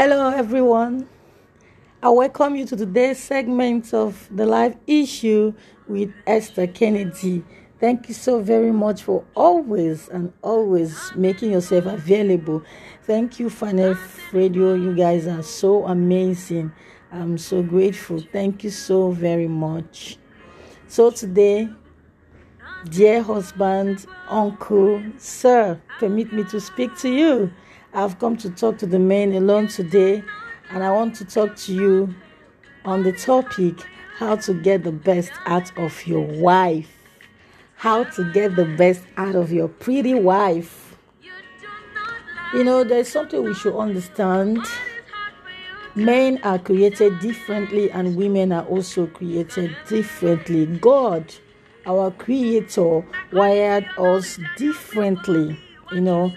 Hello, everyone. I welcome you to today's segment of the live issue with Esther Kennedy. Thank you so very much for always and always making yourself available. Thank you, Fanef Radio. You guys are so amazing. I'm so grateful. Thank you so very much. So, today, dear husband, uncle, sir, permit me to speak to you. I've come to talk to the men alone today, and I want to talk to you on the topic how to get the best out of your wife. How to get the best out of your pretty wife. You know, there's something we should understand. Men are created differently, and women are also created differently. God, our Creator, wired us differently. You know,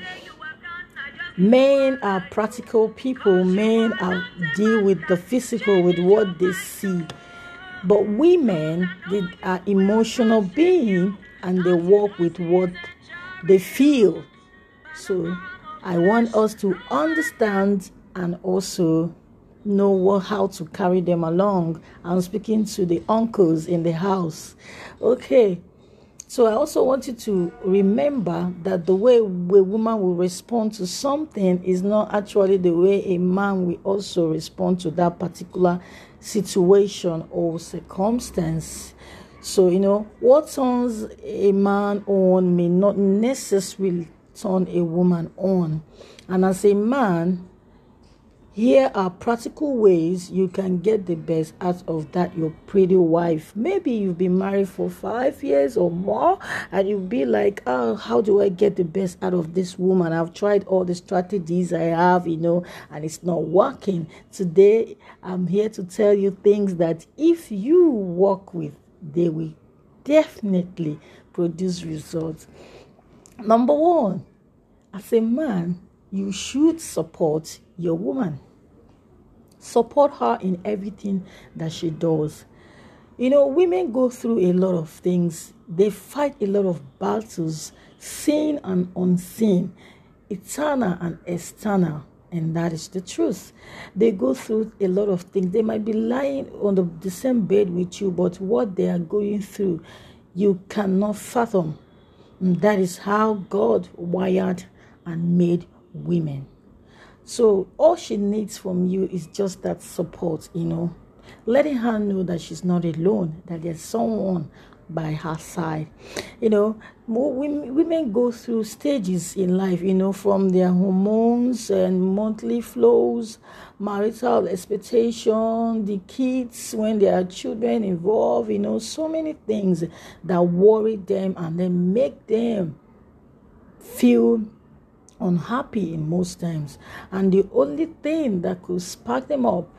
men are practical people. Men are deal with the physical with what they see. But women they are emotional being and they work with what they feel. So i want us to understand and also know what, how to carry them along. I'm speaking to the uncles in the house. Okay so I also want you to remember that the way a woman will respond to something is not actually the way a man will also respond to that particular situation or circumstance. So, you know, what turns a man on may not necessarily turn a woman on. And as a man, here are practical ways you can get the best out of that your pretty wife. Maybe you've been married for five years or more, and you'll be like, Oh, how do I get the best out of this woman? I've tried all the strategies I have, you know, and it's not working. Today, I'm here to tell you things that if you work with, they will definitely produce results. Number one, as a man, you should support your woman. Support her in everything that she does. You know, women go through a lot of things, they fight a lot of battles, seen and unseen, eternal and external. And that is the truth. They go through a lot of things. They might be lying on the, the same bed with you, but what they are going through, you cannot fathom. And that is how God wired and made women. So all she needs from you is just that support, you know, letting her know that she's not alone, that there's someone by her side. You know, women go through stages in life, you know, from their hormones and monthly flows, marital expectation, the kids when there are children involved, you know, so many things that worry them and then make them feel unhappy in most times. And the only thing that could spark them up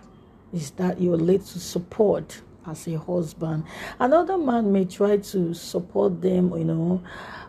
is that you're late to support as a husband. Another man may try to support them, you know,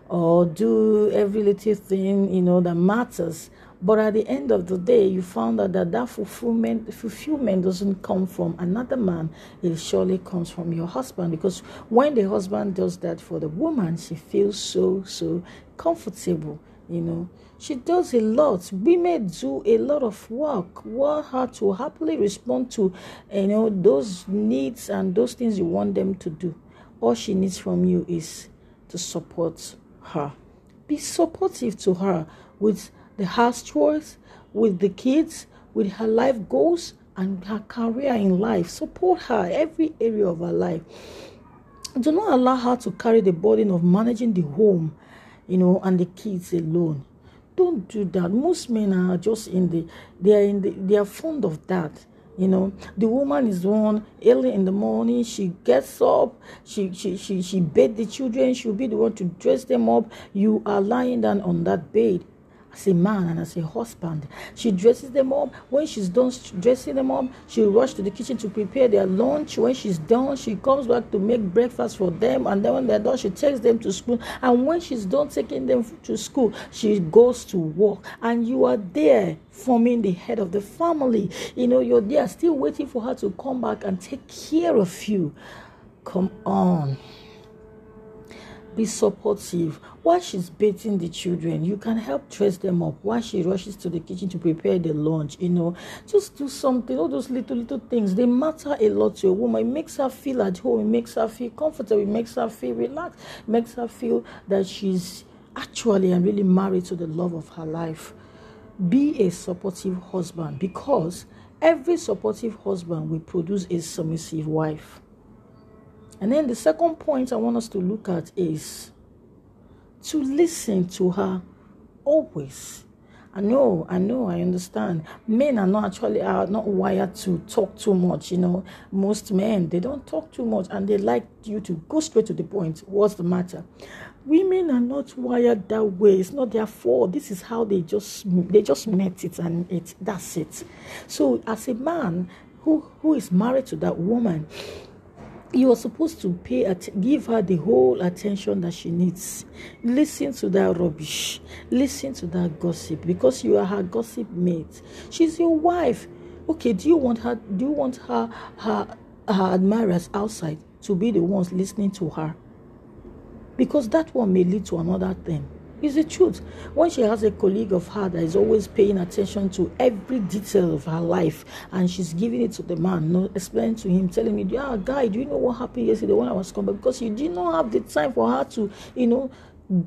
or do every little thing, you know, that matters. But at the end of the day, you found out that that fulfillment, fulfillment doesn't come from another man. It surely comes from your husband. Because when the husband does that for the woman, she feels so, so comfortable you know. She does a lot. Women do a lot of work. Want her to happily respond to you know those needs and those things you want them to do. All she needs from you is to support her. Be supportive to her with the house chores with the kids with her life goals and her career in life. Support her every area of her life. Do not allow her to carry the burden of managing the home you know, and the kids alone. Don't do that. Most men are just in the they are in the they are fond of that. You know, the woman is one early in the morning. She gets up. She she she she bathe the children. She'll be the one to dress them up. You are lying down on that bed as a man and as a husband. She dresses them up. When she's done dressing them up, she rushes to the kitchen to prepare their lunch. When she's done, she comes back to make breakfast for them. And then when they're done, she takes them to school. And when she's done taking them to school, she goes to work. And you are there forming the head of the family. You know, you're there still waiting for her to come back and take care of you. Come on. Be supportive. While she's bathing the children you can help dress them up while she rushes to the kitchen to prepare the lunch you know. Just do something all those little little things. They matter a lot to a woman. It makes her feel at home. It makes her feel comfortable. It makes her feel relaxed. It makes her feel that she's actually and really married to the love of her life. Be a supportive husband because every supportive husband will produce a submissive wife and then the second point I want us to look at is to listen to her always. I know, I know, I understand. Men are not actually are not wired to talk too much. You know, most men they don't talk too much and they like you to go straight to the point. What's the matter? Women are not wired that way. It's not their fault. This is how they just they just met it and it that's it. So as a man who who is married to that woman, you are supposed to pay at- give her the whole attention that she needs. Listen to that rubbish. Listen to that gossip. Because you are her gossip mate. She's your wife. Okay do you want her do you want her her her admirers outside to be the ones listening to her? Because that one may lead to another thing it's the truth. When she has a colleague of her that is always paying attention to every detail of her life and she's giving it to the man, no, explaining to him, telling me, yeah, guy, do you know what happened yesterday when I was coming? Because you did not have the time for her to, you know,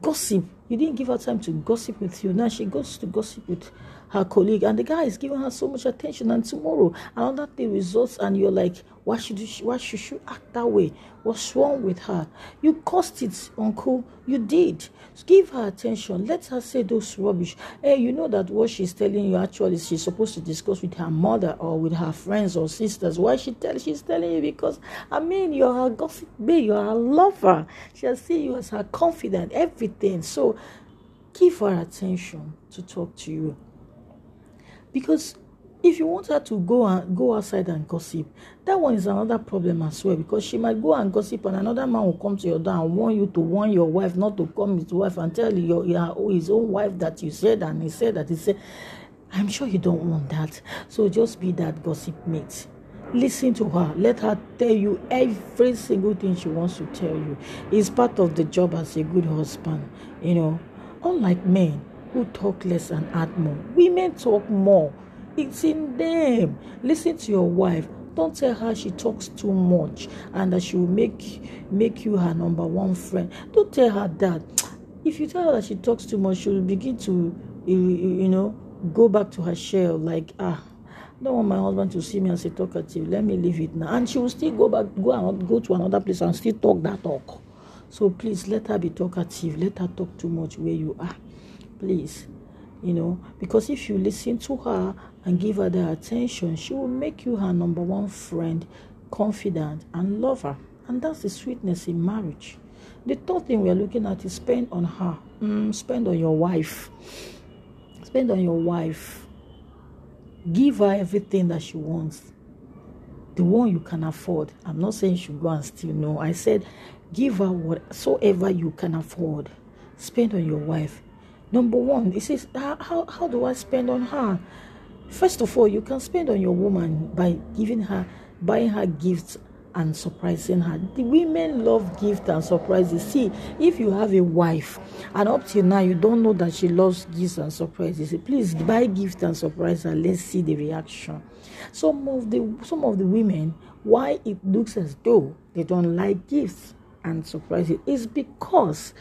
gossip. You didn't give her time to gossip with you. Now she goes to gossip with her colleague, and the guy is giving her so much attention. And tomorrow, another thing results, and you're like, why should you, why should she act that way? What's wrong with her? You caused it, uncle. You did. Give her attention. Let her say those rubbish. Hey, you know that what she's telling you actually she's supposed to discuss with her mother or with her friends or sisters. Why she tell she's telling you because I mean you're her gossip babe, you're her lover. She'll see you as her confidant, everything. So give her attention to talk to you. Because if you want her to go and go outside and gossip, that one is another problem as well. Because she might go and gossip, and another man will come to your door and warn you to warn your wife not to come his wife and tell your, your his own wife that you said and he said that he said. I'm sure you don't want that. So just be that gossip mate. Listen to her. Let her tell you every single thing she wants to tell you. It's part of the job as a good husband. You know, unlike men who talk less and add more, women talk more. It's in them. Listen to your wife. Don't tell her she talks too much and that she will make make you her number one friend. Don't tell her that. If you tell her that she talks too much, she will begin to, you, you know, go back to her shell like ah. I don't want my husband to see me as a talkative. Let me leave it now. And she will still go back, go and go to another place and still talk that talk. So please let her be talkative. Let her talk too much where you are. Please you know because if you listen to her and give her the attention she will make you her number one friend confidant and lover. And that's the sweetness in marriage. The third thing we're looking at is spend on her. Mm, spend on your wife. Spend on your wife. Give her everything that she wants. The one you can afford. I'm not saying she go and steal no. I said give her whatsoever you can afford. Spend on your wife Number one, it says, how, how, do I spend on her? First of all, you can spend on your woman by giving her, buying her gifts and surprising her. The women love gifts and surprises. See, if you have a wife and up till now you don't know that she loves gifts and surprises, please buy gifts and surprise her. Let's see the reaction. Some of the some of the women, why it looks as though they don't like gifts and surprises is because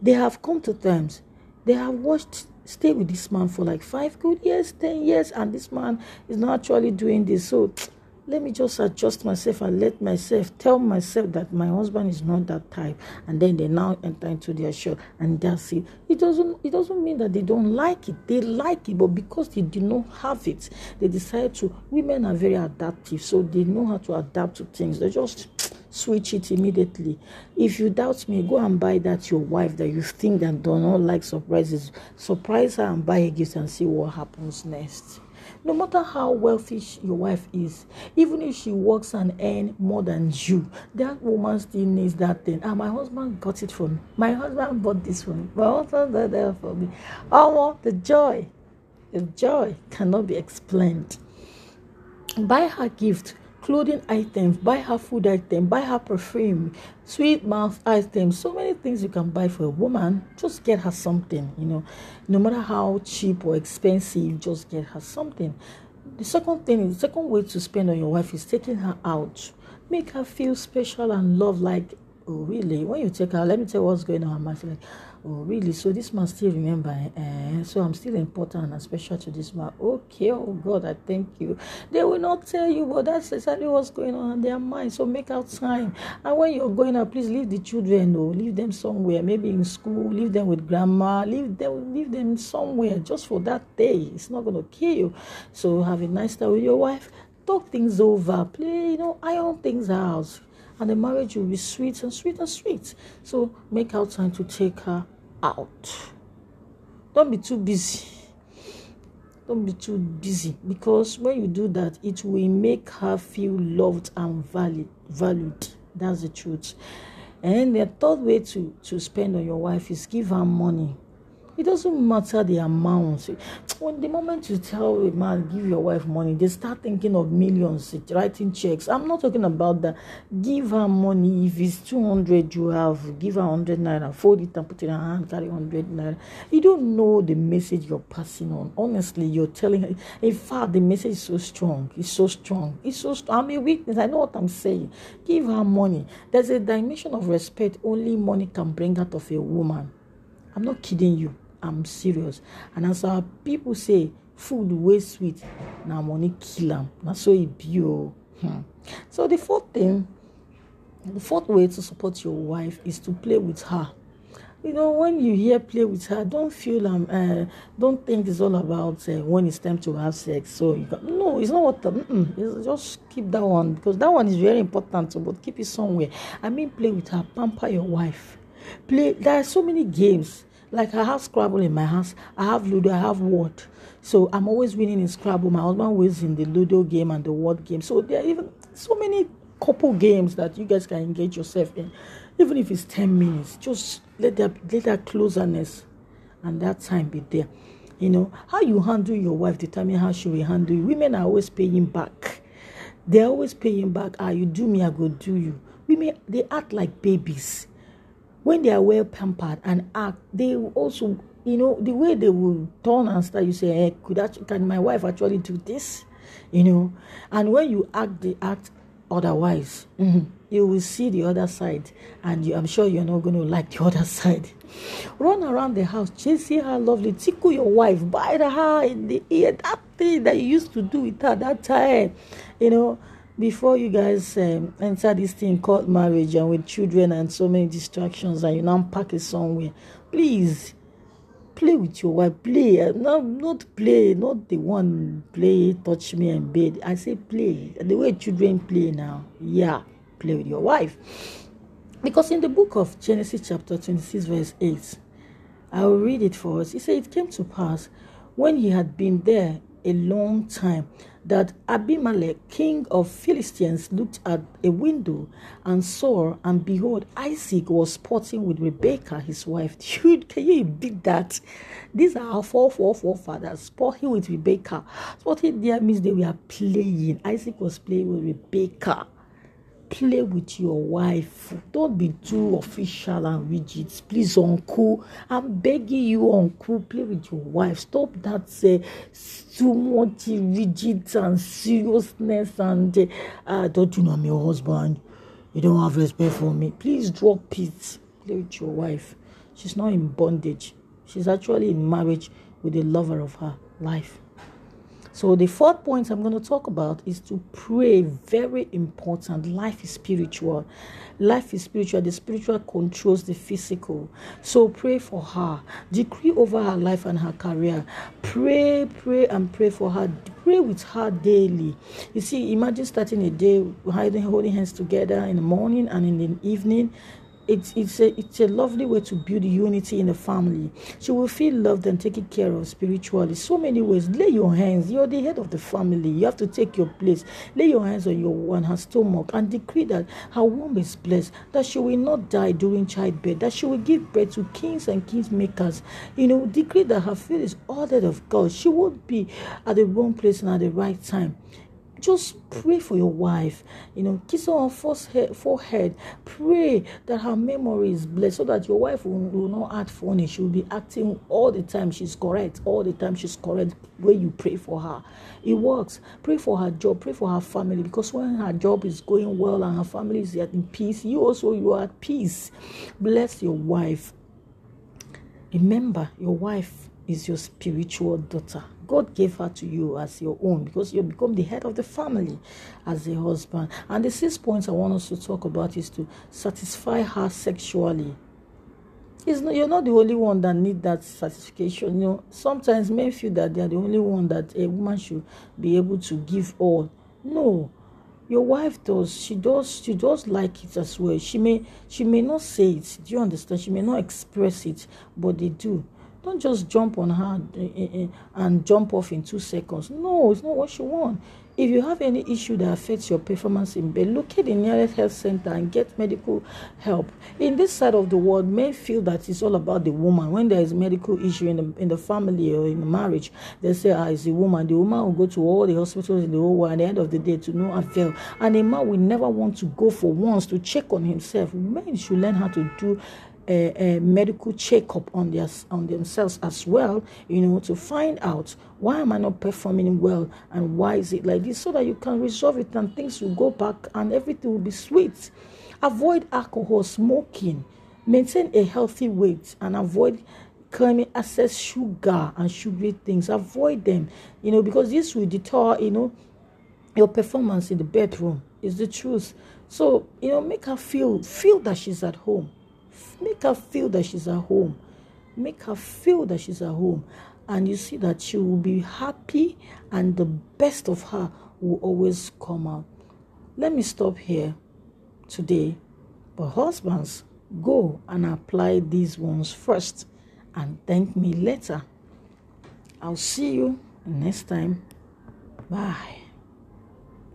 they have come to terms they have watched stay with this man for like five good years, ten years, and this man is not actually doing this. So let me just adjust myself and let myself tell myself that my husband is not that type. And then they now enter into their show and that's it. It doesn't it doesn't mean that they don't like it. They like it but because they do not have it they decide to women are very adaptive so they know how to adapt to things. They just switch it immediately. If you doubt me, go and buy that your wife that you think that do not like surprises. Surprise her and buy a gift and see what happens next. No matter how wealthy your wife is, even if she works and earn more than you, that woman still needs that thing. Ah, my husband got it for me. My husband bought this me. My husband got that for me. Oh, the joy, the joy cannot be explained. Buy her gift clothing items, buy her food item, buy her perfume, sweet mouth items, so many things you can buy for a woman. Just get her something, you know, no matter how cheap or expensive, just get her something. The second thing, the second way to spend on your wife is taking her out. Make her feel special and love like oh really? When you take her let me tell what's going on my like oh really? So this man still remember eh? so i'm still important and special to this man. Okay oh god i thank you. They will not tell you but that's exactly what's going on in their mind. So make out time. And when you're going out please leave the children oh leave them somewhere. Maybe in school leave them with grandma leave them leave them somewhere just for that day. It's not going to kill you. So have a nice time with your wife. Talk things over. Play you know iron things out and the marriage will be sweet and sweet and sweet. So make out time to take her out. Don't be too busy. Don't be too busy because when you do that, it will make her feel loved and valued. That's the truth. And the third way to, to spend on your wife is give her money. It doesn't matter the amount. When the moment you tell a man, give your wife money, they start thinking of millions, writing checks. I'm not talking about that. Give her money. If it's 200 you have, give her 100 naira, fold it and put it in her hand, carry 100 naira. You don't know the message you're passing on. Honestly, you're telling her. In fact, the message is so strong. It's so strong. It's so strong. I'm a witness. I know what I'm saying. Give her money. There's a dimension of respect only money can bring out of a woman. I'm not kidding you. I'm serious. And as our people say, food way sweet, now money kill them. Now so it be oh. hmm. So the fourth thing, the fourth way to support your wife is to play with her. You know, when you hear play with her, don't feel um, uh, don't think it's all about uh, when it's time to have sex. So you got, no, it's not what. It's just keep that one because that one is very important. So, but keep it somewhere. I mean, play with her, pamper your wife. Play. There are so many games like I have Scrabble in my house, I have Ludo, I have Word. So I'm always winning in Scrabble. My husband wins in the Ludo game and the Word game. So there are even so many couple games that you guys can engage yourself in. Even if it's 10 minutes, just let that let that closeness and that time be there. You know, how you handle your wife determine how she will handle you. Women are always paying back. They're always paying back. Ah, you do me, I go do you. Women they act like babies when they are well pampered and act, they also, you know, the way they will turn and start, you say, hey, could actually, can my wife actually do this? You know, and when you act they act otherwise, mm-hmm, you will see the other side, and you, I'm sure you're not going to like the other side. Run around the house, chasing her lovely, tickle your wife, bite her in the ear, that thing that you used to do with her that time, you know before you guys um, enter this thing called marriage and with children and so many distractions and you now pack it somewhere please play with your wife. Play uh, not not play not the one play touch me and bed. I say play. The way children play now yeah play with your wife. Because in the book of genesis chapter 26 verse 8 i will read it for us. He said it came to pass when he had been there a long time that Abimelech, king of Philistines, looked at a window and saw, and behold, Isaac was sporting with Rebekah, his wife. Dude, can you beat that? These are our four, four, four fathers sporting with Rebekah. Sporting there means they were playing. Isaac was playing with Rebekah play with your wife. Don't be too official and rigid. Please, uncle. I'm begging you, uncle, play with your wife. Stop that uh, too much rigid and seriousness and uh, don't you know I'm your husband? You don't have respect for me. Please drop it. Play with your wife. She's not in bondage. She's actually in marriage with the lover of her life. So, the fourth point I'm going to talk about is to pray. Very important. Life is spiritual. Life is spiritual. The spiritual controls the physical. So, pray for her. Decree over her life and her career. Pray, pray, and pray for her. Pray with her daily. You see, imagine starting a day holding hands together in the morning and in the evening it's it's a it's a lovely way to build unity in the family. She will feel loved and taken care of spiritually. So many ways. Lay your hands. You're the head of the family. You have to take your place. Lay your hands on your on her stomach and decree that her womb is blessed. That she will not die during childbirth. That she will give birth to kings and kingsmakers. You know, decree that her field is ordered of God. She won't be at the wrong place and at the right time just pray for your wife. You know, kiss her on forehead. Pray that her memory is blessed so that your wife will, will not act funny. She will be acting all the time. She's correct. All the time she's correct when you pray for her. It works. Pray for her job. Pray for her family. Because when her job is going well and her family is in peace, you also you are at peace. Bless your wife. Remember, your wife is your spiritual daughter. God gave her to you as your own because you become the head of the family as a husband. And the six points I want us to talk about is to satisfy her sexually. Not, you're not the only one that need that satisfaction. You know, sometimes men feel that they are the only one that a woman should be able to give all. No, your wife does. She does. She does like it as well. She may. She may not say it. Do you understand? She may not express it, but they do. Don't just jump on her eh, eh, eh, and jump off in two seconds. No, it's not what you want. If you have any issue that affects your performance in bed, locate the nearest health center and get medical help. In this side of the world, men feel that it's all about the woman. When there is medical issue in the in the family or in the marriage, they say, ah, it's the woman. The woman will go to all the hospitals in the whole world at the end of the day to no avail. And a man will never want to go for once to check on himself. Men should learn how to do a, a, medical checkup on their on themselves as well, you know, to find out why am I not performing well and why is it like this, so that you can resolve it and things will go back and everything will be sweet. Avoid alcohol, smoking, maintain a healthy weight, and avoid claiming excess sugar and sugary things. Avoid them, you know, because this will deter, you know, your performance in the bedroom. Is the truth. So you know, make her feel feel that she's at home Make her feel that she's at home. Make her feel that she's at home. And you see that she will be happy and the best of her will always come out. Let me stop here today. But husbands, go and apply these ones first and thank me later. I'll see you next time. Bye.